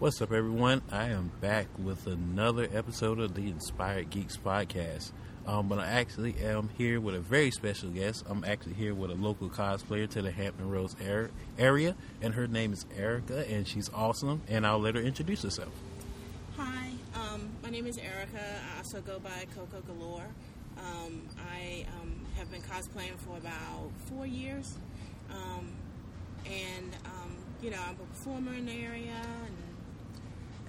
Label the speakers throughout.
Speaker 1: What's up, everyone? I am back with another episode of the Inspired Geeks podcast. Um, but I actually am here with a very special guest. I'm actually here with a local cosplayer to the Hampton Roads area, and her name is Erika, and she's awesome. And I'll let her introduce herself.
Speaker 2: Hi, um, my name is Erika. I also go by Coko Galore. Um, I um, have been cosplaying for about four years, um, and um, you know I'm a performer in the area, and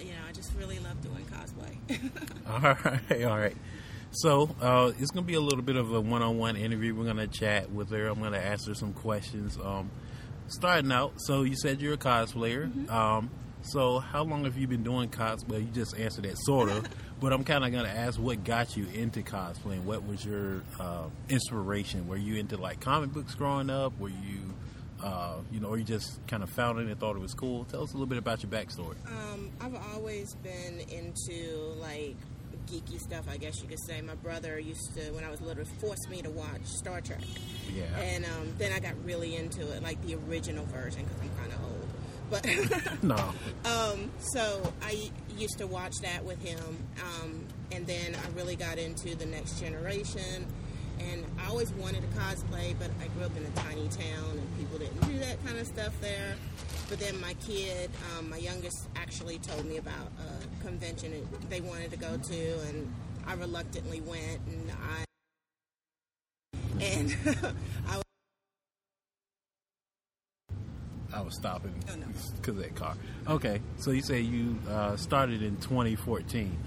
Speaker 2: you know I just really love doing cosplay.
Speaker 1: all right, all right. So uh, it's going to be a little bit of a one-on-one interview. We're going to chat with her. I'm going to ask her some questions. Um, starting out, so you said you're a cosplayer.
Speaker 2: Mm-hmm.
Speaker 1: Um, so how long have you been doing cosplay? You just answered that sort of, but I'm kind of going to ask what got you into cosplaying. What was your uh, inspiration? Were you into like comic books growing up? Were you, uh, you know, or you just kind of found it and thought it was cool? Tell us a little bit about your backstory.
Speaker 2: um, I've always been into like geeky stuff, I guess you could say. My brother used to, when I was little, force me to watch Star Trek.
Speaker 1: Yeah.
Speaker 2: And um, then I got really into it, like the original version, because I'm kind of old. But
Speaker 1: no.
Speaker 2: um, so I used to watch that with him, um, and then I really got into the next generation. And I always wanted to cosplay, but I grew up in a tiny town, and people didn't do that kind of stuff there. But then my kid, um, my youngest, actually told me about a convention they wanted to go to, and I reluctantly went, and I and I was
Speaker 1: I was stopping
Speaker 2: Oh, no.
Speaker 1: because of that car. Okay, so you say you uh, started in 2014.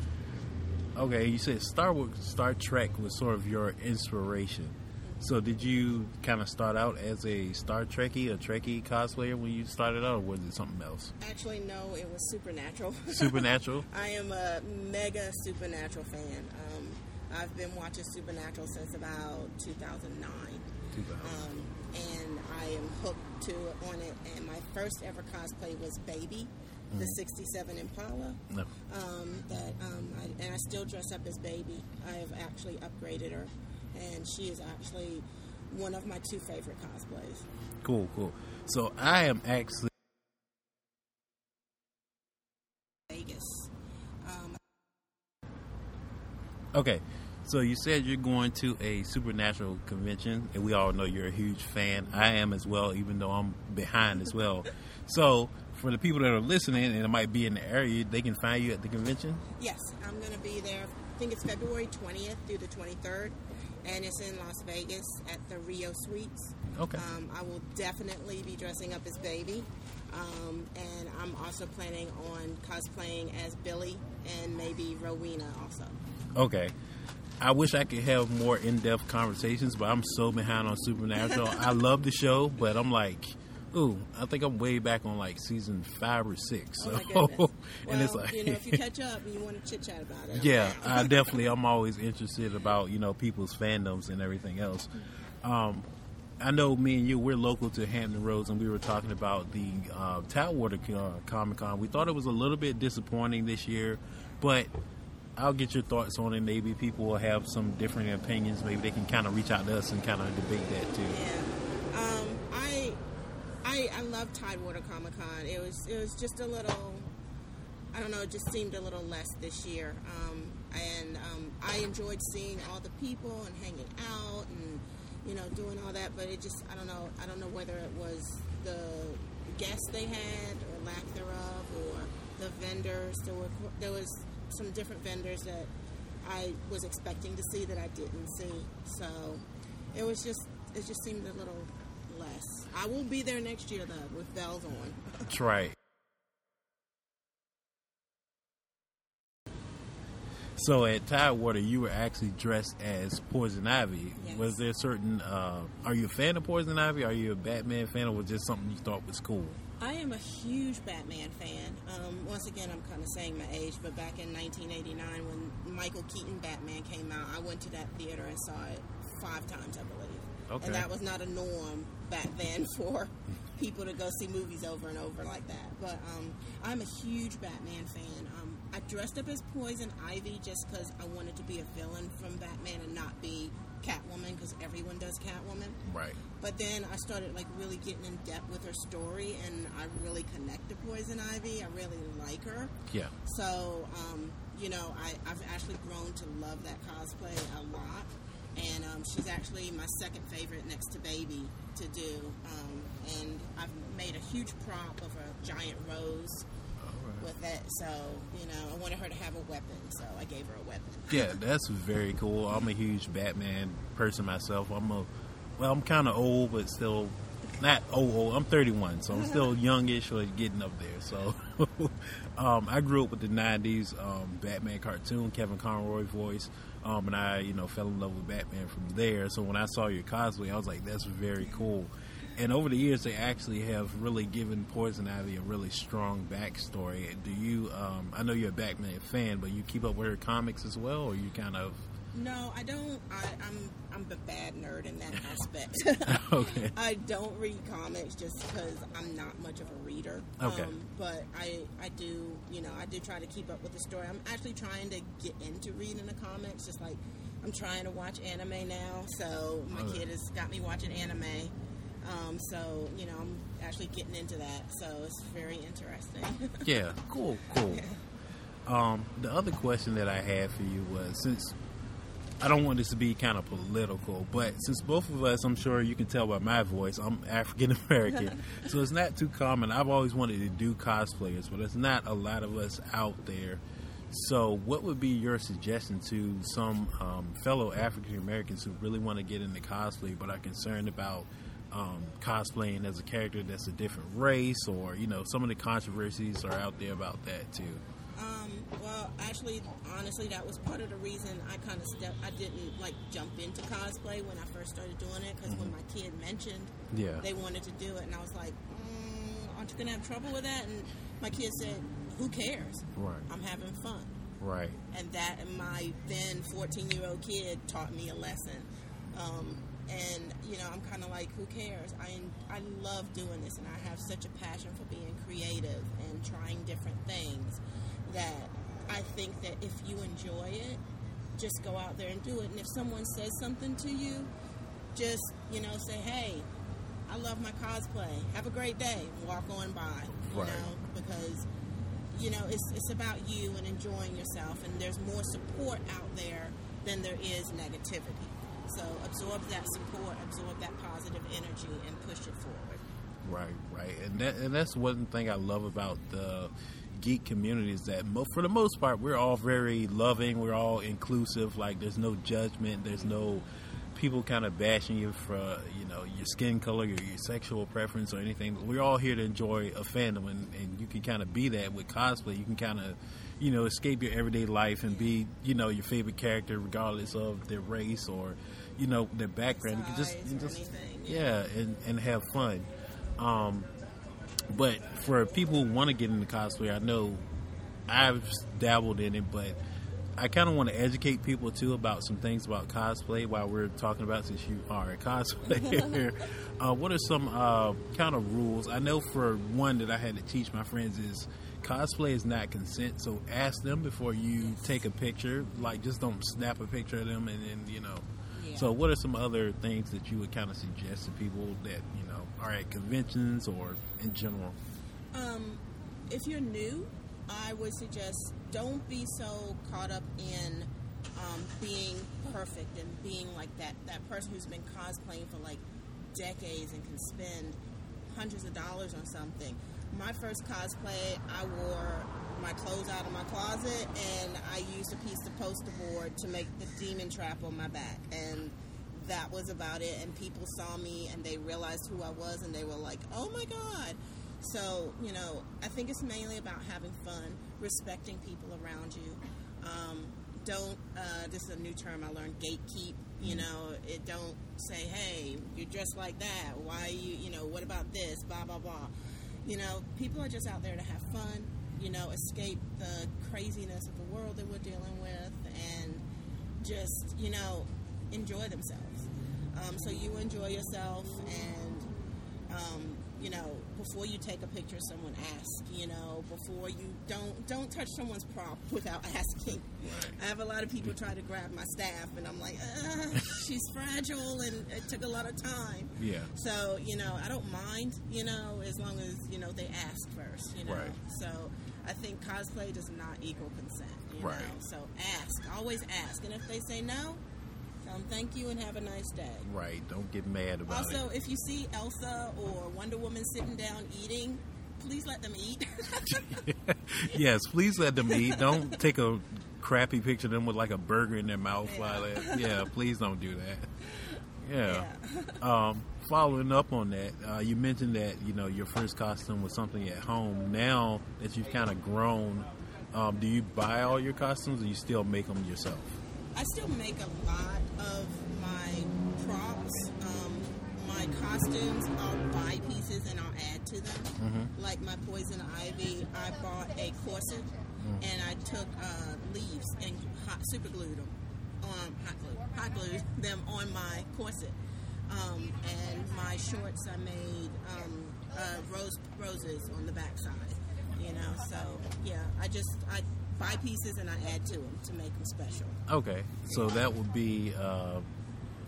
Speaker 1: Okay, you said Star Wars, Star Trek was sort of your inspiration. So did you kind of start out as a Star Trekkie, a Trekkie cosplayer when you started out, or was it something else?
Speaker 2: actually no, it was Supernatural.
Speaker 1: Supernatural.
Speaker 2: I am a mega Supernatural fan. Um, I've been watching Supernatural since about 2009, um, and I am hooked to on it. And my first ever cosplay was Baby, the '67 Impala.
Speaker 1: No.
Speaker 2: Um, that um, I, and I still dress up as Baby. I have actually upgraded her, and she is actually one of my two favorite cosplays.
Speaker 1: Cool, cool. So I am actually
Speaker 2: Vegas. Um,
Speaker 1: Okay, so you said you're going to a supernatural convention, and we all know you're a huge fan. I am as well, even though I'm behind as well. So, for the people that are listening and it might be in the area, they can find you at the convention.
Speaker 2: Yes, I'm going to be there. I think it's February 20th through the 23rd, and it's in Las Vegas at the Rio Suites.
Speaker 1: Okay.
Speaker 2: Um, I will definitely be dressing up as Baby, um, and I'm also planning on cosplaying as Billie and maybe Rowena also.
Speaker 1: Okay. I wish I could have more in-depth conversations, but I'm so behind on Supernatural. I love the show, but I'm like, ooh, I think I'm way back on like season five or six.
Speaker 2: Oh
Speaker 1: So,
Speaker 2: goodness! Well,
Speaker 1: and it's like,
Speaker 2: you know, if you catch up and you want to chit chat about it,
Speaker 1: yeah, I definitely. I'm always interested about you know people's fandoms and everything else. Um, I know me and you, we're local to Hampton Roads, and we were talking about the uh, Tidewater uh, Comic Con. We thought it was a little bit disappointing this year, but I'll get your thoughts on it. Maybe people will have some different opinions. Maybe they can kind of reach out to us and kind of debate that too.
Speaker 2: Yeah. Tidewater Comic Con. It was, it was just a little, I don't know, it just seemed a little less this year. Um, and um, I enjoyed seeing all the people and hanging out and, you know, doing all that. But it just, I don't know, I don't know whether it was the guests they had or lack thereof or the vendors. There were, there was some different vendors that I was expecting to see that I didn't see. So it was just it just seemed a little less. I will be there next year though with bells on.
Speaker 1: That's right. So at Tidewater, you were actually dressed as Poison Ivy.
Speaker 2: Yes.
Speaker 1: Was there certain? Uh, are you a fan of Poison Ivy? Are you a Batman fan, or was this something you thought was cool?
Speaker 2: I am a huge Batman fan. Um, once again, I'm kind of saying my age, but back in 1989, when Michael Keaton Batman came out, I went to that theater and saw it five times, I believe.
Speaker 1: Okay.
Speaker 2: And that was not a norm back then for people to go see movies over and over like that. But um, I'm a huge Batman fan. Um, I dressed up as Poison Ivy just because I wanted to be a villain from Batman and not be Catwoman because everyone does Catwoman.
Speaker 1: Right.
Speaker 2: But then I started like really getting in depth with her story, and I really connect to Poison Ivy. I really like her.
Speaker 1: Yeah.
Speaker 2: So, um, you know, I, I've actually grown to love that cosplay a lot. And um, she's actually my second favorite next to Baby to do. Um, and I've made a huge prop of a giant rose with it. So, you know, I wanted her to have a weapon, so I gave her a weapon.
Speaker 1: Yeah, that's very cool. I'm a huge Batman person myself. I'm a well, I'm kind of old, but still not old, old. I'm 31, so I'm still youngish or getting up there. So um, I grew up with the 90s um, Batman cartoon, Kevin Conroy voice. Um, and I, you know, fell in love with Batman from there. So when I saw your cosplay, I was like, "That's very cool." And over the years, they actually have really given Poison Ivy a really strong backstory. Do you? Um, I know you're a Batman fan, but you keep up with her comics as well, or you kind of?
Speaker 2: No, I don't. I, I'm I'm a bad nerd in that aspect.
Speaker 1: okay.
Speaker 2: I don't read comics just because I'm not much of a reader.
Speaker 1: Okay.
Speaker 2: Um, but I I do you know I do try to keep up with the story. I'm actually trying to get into reading the comics. Just like I'm trying to watch anime now. So my
Speaker 1: Okay.
Speaker 2: kid has got me watching anime. Um, so you know I'm actually getting into that. So it's very interesting.
Speaker 1: Yeah, cool, cool. Um, the other question that I had for you was since I don't want this to be kind of political, but since both of us, I'm sure you can tell by my voice, I'm African American, so it's not too common. I've always wanted to do cosplayers, but there's not a lot of us out there. So, what would be your suggestion to some um, fellow African Americans who really want to get into cosplay but are concerned about um, cosplaying as a character that's a different race, or you know, some of the controversies are out there about that too?
Speaker 2: Um, well, actually, honestly, that was part of the reason I kind of stepped. I didn't like jump into cosplay when I first started doing it because when my kid mentioned
Speaker 1: Yeah.
Speaker 2: they wanted to do it, and I was like, mm, "Aren't you gonna have trouble with that?" And my kid said, "Who cares?
Speaker 1: Right.
Speaker 2: I'm having fun."
Speaker 1: Right.
Speaker 2: and that and my then 14 year old kid taught me a lesson um, and you know i'm kind of like who cares I, I love doing this and i have such a passion for being creative and trying different things that i think that if you enjoy it just go out there and do it and if someone says something to you just you know say hey i love my cosplay have a great day walk on by you
Speaker 1: Right.
Speaker 2: know because you know, it's, it's about you and enjoying yourself, and there's more support out there than there is negativity. So absorb that support, absorb that positive energy, and push it forward.
Speaker 1: Right, right, and that and that's one thing I love about the geek community is that mo- for the most part we're all very loving, we're all inclusive. Like there's no judgment, there's no people kind of bashing you for you know your skin color, your, your sexual preference, or anything. We're all here to enjoy a fandom, and, and you can kind of be that with cosplay. You can kind of you know escape your everyday life and be you know your favorite character regardless of their race or you know their background. You can just, you just
Speaker 2: anything,
Speaker 1: yeah, and, and have fun. Um, but for people who want to get into cosplay, I know I've dabbled in it, but I kind of want to educate people too about some things about cosplay while we're talking about since you are a cosplayer. uh, what are some uh, kind of rules? I know for one that I had to teach my friends is cosplay is not consent, so ask them before you take a picture. Like, just don't snap a picture of them and then you know.
Speaker 2: Yeah.
Speaker 1: So, what are some other things that you would kind of suggest to people that you know are at conventions or in general?
Speaker 2: Um, if you're new, I would suggest don't be so caught up in um, being perfect and being like that, that person who's been cosplaying for like decades and can spend hundreds of dollars on something. My first cosplay, I wore my clothes out of my closet and I used a piece of poster board to make the demon trap on my back. And that was about it. And people saw me and they realized who I was and they were like, oh my God. So, you know, I think it's mainly about having fun, respecting people around you. Um, don't, uh, this is a new term I learned, gatekeep. You know, it don't say, hey, you're dressed like that. Why you, you know, what about this? Blah, blah, blah. You know, people are just out there to have fun, you know, escape the craziness of the world that we're dealing with and just, you know, enjoy themselves. Um, so you enjoy yourself and, um, you know, before you take a picture, someone ask. You know, before you don't don't touch someone's prop without asking. I have a lot of people try to grab my staff, and I'm like, she's fragile, and it took a lot of time.
Speaker 1: Yeah.
Speaker 2: So you know, I don't mind. You know, as long as you know they ask first. You know.
Speaker 1: Right.
Speaker 2: So I think cosplay does not equal consent. You
Speaker 1: Right.
Speaker 2: Know? So ask, always ask, and if they say no, them thank you and have a nice day.
Speaker 1: Right. Don't get mad about
Speaker 2: Also,
Speaker 1: it.
Speaker 2: Also, if you see Elsa or Wonder Woman sitting down eating, please let them eat.
Speaker 1: yes, please let them eat. Don't take a crappy picture of them with like a burger in their mouth while that. Yeah, please don't do that. Yeah. Um, following up on that, uh, you mentioned that you know your first costume was something at home. Now that you've kind of grown, um, do you buy all your costumes, or you still make them yourself?
Speaker 2: I still make a lot of my props. Um, my costumes, I'll buy pieces and I'll add to them. Like my poison ivy, I bought a corset and I took uh, leaves and hot super glued them. Um, hot glue, hot glued them on my corset. Um, and my shorts, I made um, uh, rose roses on the backside. You know, so yeah, I just I buy pieces and I add to them to make them special.
Speaker 1: Okay, so that would be. Uh,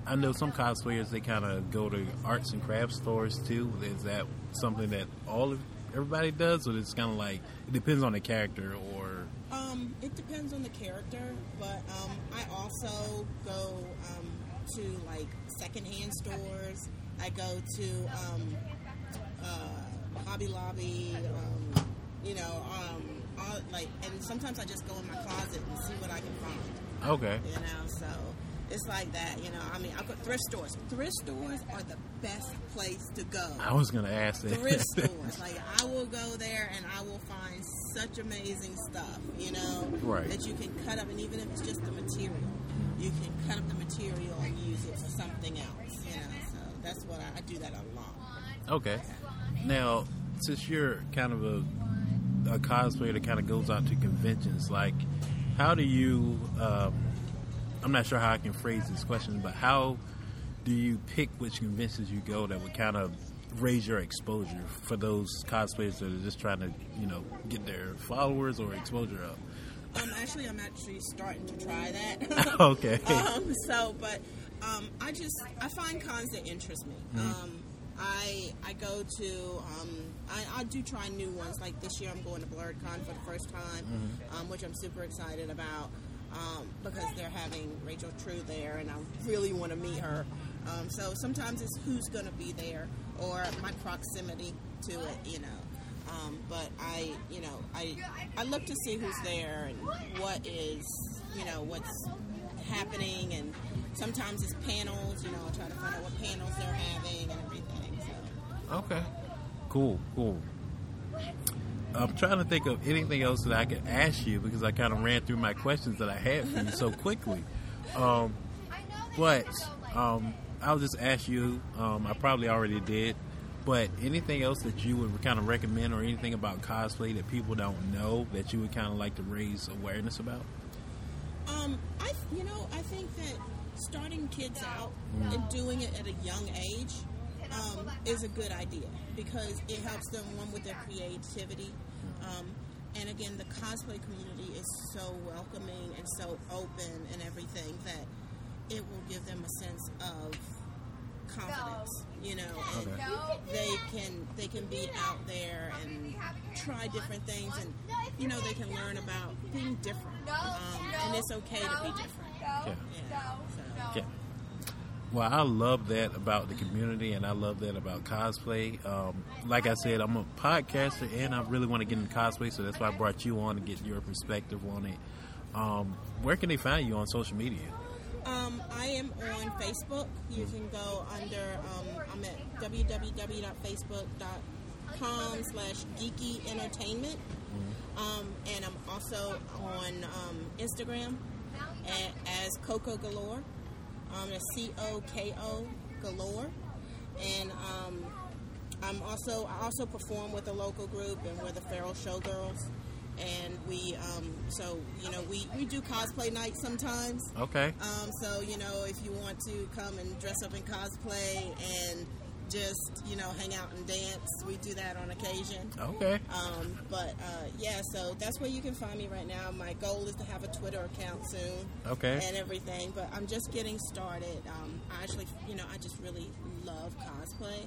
Speaker 1: I know some cosplayers they kind of go to arts and crafts stores too. Is that something that all of everybody does, or it's kind of like it depends on the character? Or
Speaker 2: Um, it depends on the character, but um, I also go um, to like secondhand stores. I go to um, uh, Hobby Lobby. Um, you know, um, all, like, and sometimes I just go in my closet and see what I can find.
Speaker 1: okay,
Speaker 2: You know, so it's like that. You know, I mean, I go thrift stores. Thrift stores are the best place to go
Speaker 1: I was gonna ask that.
Speaker 2: thrift stores. Like I will go there and I will find such amazing stuff, you know,
Speaker 1: Right.
Speaker 2: that you can cut up, and even if it's just the material, you can cut up the material and use it for something else, you know. So that's what I, I do that a lot.
Speaker 1: Okay. Now, since you're kind of a, a cosplayer that kind of goes out to conventions, like, how do you? Um, I'm not sure how I can phrase this question, but how do you pick which conventions you go that would kind of raise your exposure for those cosplayers that are just trying to, you know, get their followers or exposure up?
Speaker 2: Um, actually, I'm actually starting to try that.
Speaker 1: Okay.
Speaker 2: um, so, but um, I just I find cons that interest me.
Speaker 1: Mm-hmm.
Speaker 2: Um, I I go to um, I, I do try new ones. Like this year, I'm going to BlerDCon for the first time,
Speaker 1: Mm-hmm.
Speaker 2: um, which I'm super excited about um, because they're having Rachel True there, and I really want to meet her. Um, so sometimes it's who's going to be there or my proximity to it, you know. Um, but I, you know, I I look to see who's there and what is, you know, what's happening, and sometimes it's panels. You know, I try to find out what panels they're having and everything. So
Speaker 1: Okay. Cool, cool. I'm trying to think of anything else that I could ask you because I kind of ran through my questions that I had for you so quickly. Um, but um, I'll just ask you. Um, I probably already did, but anything else that you would kind of recommend or anything about cosplay that people don't know that you would kind of like to raise awareness about?
Speaker 2: Um, I, you know, I think that starting kids out and doing it at a young age um, is a good idea because it helps them one with their creativity. Um, and again, the cosplay community is so welcoming and so open and everything that it will give them a sense of confidence. You know, and they can they can be out there and try different things, and you know they can learn about being different. Um, and it's okay to be different.
Speaker 1: Yeah.
Speaker 2: Yeah. So.
Speaker 1: Yeah. Well, I love that about the community, and I love that about cosplay. Um, like I said, I'm a podcaster, and I really want to get into cosplay, so that's why I brought you on to get your perspective on it. Um, where can they find you on social media?
Speaker 2: Um, I am on Facebook. You can go under, um, I'm at www.facebook.com slash geeky entertainment. Um, and I'm also on um, Instagram a- as Coko Galore. Um, C O K O Galore. And um, I'm also I also perform with a local group, and we're the Feral Showgirls. And we, um, so you know, we, we do cosplay nights sometimes.
Speaker 1: Okay.
Speaker 2: Um, so you know, if you want to come and dress up in cosplay and just you know hang out and dance. We do that on occasion.
Speaker 1: Okay.
Speaker 2: Um, but uh, yeah, so that's where you can find me right now. My goal is to have a Twitter account soon.
Speaker 1: Okay.
Speaker 2: And everything, but I'm just getting started. Um, I actually, you know, I just really love cosplay,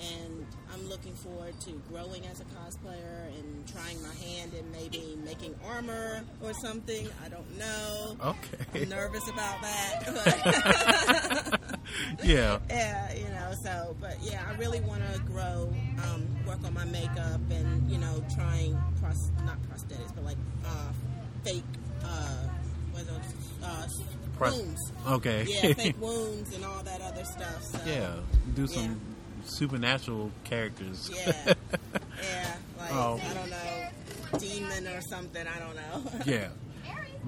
Speaker 2: and I'm looking forward to growing as a cosplayer and trying my hand in maybe making armor or something. I don't know.
Speaker 1: Okay.
Speaker 2: I'm nervous about that.
Speaker 1: Yeah.
Speaker 2: yeah, you know, so, but yeah, I really want to grow, um, work on my makeup and, you know, trying, pros- not prosthetics, but like uh, fake, uh, what are those, uh, wounds.
Speaker 1: Okay.
Speaker 2: Yeah, fake wounds and all that other stuff. So,
Speaker 1: yeah. Do some
Speaker 2: Yeah.
Speaker 1: supernatural characters.
Speaker 2: Yeah. Yeah, like,
Speaker 1: Oh.
Speaker 2: I don't know, demon or something, I don't know.
Speaker 1: yeah.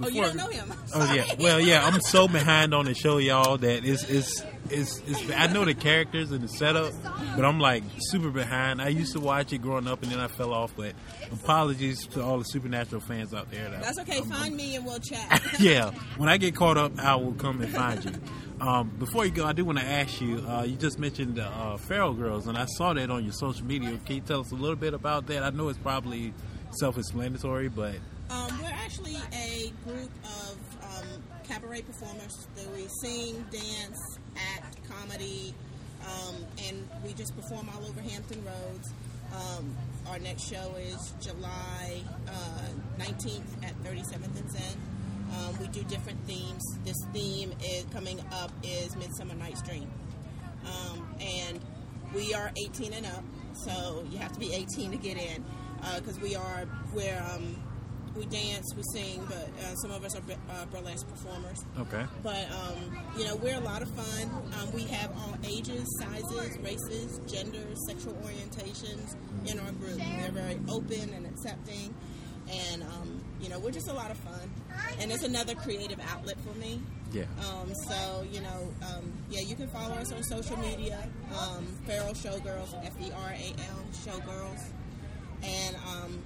Speaker 2: Oh, you don't know him?
Speaker 1: Oh yeah, well yeah, I'm so behind on the show, y'all. That it's it's it's, it's I know the characters and the setup, but I'm like super behind. I used to watch it growing up, and then I fell off. But apologies to all the supernatural fans out there. That
Speaker 2: That's okay,
Speaker 1: I'm-
Speaker 2: find me and we'll chat.
Speaker 1: yeah, when I get caught up, I will come and find you. Um, before you go, I do want to ask you. Uh, you just mentioned the uh, Feral Girls, and I saw that on your social media. Can you tell us a little bit about that? I know it's probably self-explanatory, but
Speaker 2: Um, we're actually a group of um, cabaret performers that we sing, dance, act, comedy, um, and we just perform all over Hampton Roads. Um, our next show is July uh, 19th at 37th and Zen. Um, we do different themes. This theme is coming up is Midsummer Night's Dream, um, and we are 18 and up, so you have to be 18 to get in because we are we're um, we dance, we sing, but uh, some of us are uh, burlesque performers.
Speaker 1: okay,
Speaker 2: But um, you know, we're a lot of fun. Um, we have all ages, sizes, races, genders, sexual orientations in our group. They're very open and accepting, and um, you know, we're just a lot of fun. And it's another creative outlet for me.
Speaker 1: yeah.
Speaker 2: Um, so you know, um, yeah, you can follow us on social media, um, Feral Showgirls, F E R A L Showgirls, and um,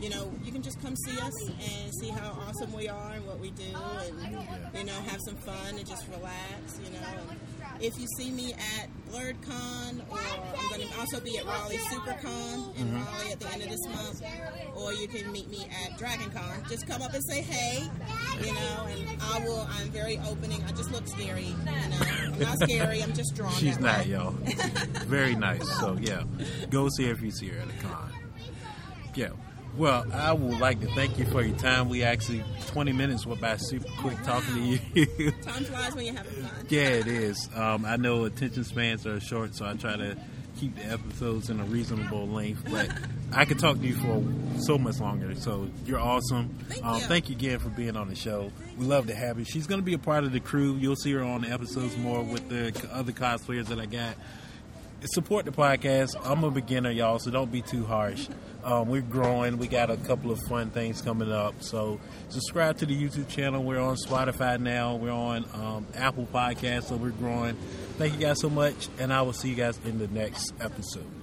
Speaker 2: you know, you can just come see us and see how awesome we are and what we do, and you know, have some fun and just relax. You know, and if you see me at BlerDCon, or I'm going to also be at Raleigh SuperCon in mm-hmm. Raleigh at the end of this month, or you can meet me at DragonCon. Just come up and say hey, you know, and I will. I'm very opening. I just look scary, you know. I'm not scary. I'm just drawn.
Speaker 1: She's not,
Speaker 2: way.
Speaker 1: y'all. Very nice. So yeah, go see her if you see her at a con. Yeah. Well, I would like to thank you for your time. We actually 20 minutes went by super quick talking to you.
Speaker 2: Time flies when you're having fun.
Speaker 1: yeah, it is. Um, I know attention spans are short, so I try to keep the episodes in a reasonable length. But I could talk to you for so much longer. So you're awesome.
Speaker 2: Thank
Speaker 1: um,
Speaker 2: you.
Speaker 1: Thank you again for being on the show. We love to have you. She's going to be a part of the crew. You'll see her on the episodes more with the other cosplayers that I got support the podcast. I'm a beginner, y'all, so don't be too harsh. Um, we're growing. We got a couple of fun things coming up. So subscribe to the YouTube channel. We're on Spotify now. We're on um, Apple Podcasts, so we're growing. Thank you guys so much, and I will see you guys in the next episode.